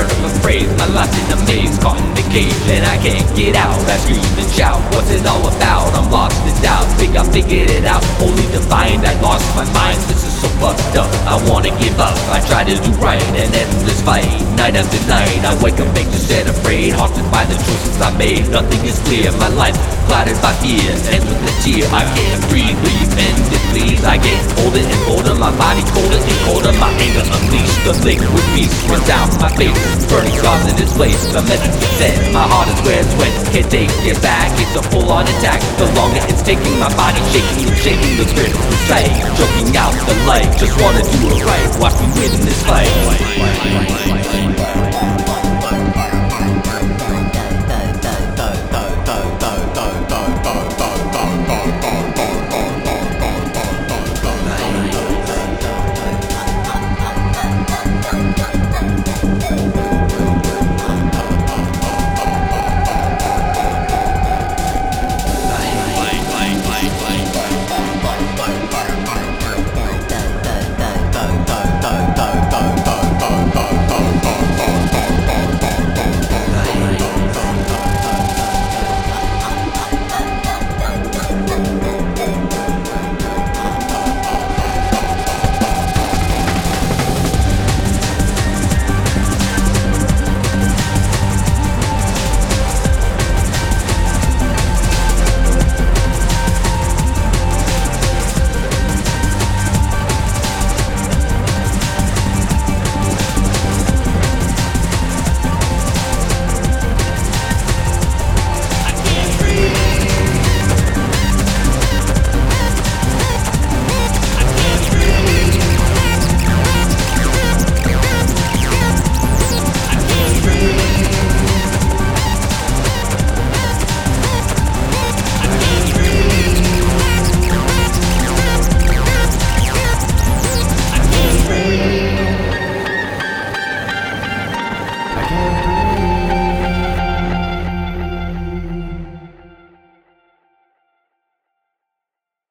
a phrase. My life's in a maze, caught in the cage, and I can't get out. I scream and shout, what's it all about? I'm lost in doubt, think I figured it out. Only to find I lost my mind. This is so fucked up. I wanna give up. I try to do right, an endless fight. Night after night, I wake up anxious and afraid, haunted by the choices I made. Nothing is clear. My life clouded by fear, and with a tear I can't breathe. Breathe end it, please. I get older and older, my body colder and colder. My anger unleashed, the liquid beast runs down my face, burning scars in its place. The message is sent, my heart is where it's wet. Can't take it back. It's a full-on attack. The longer it's taking, my body shaking shaking. The spirit inside, choking out the light. Just wanna do it right. Watch me win this fight.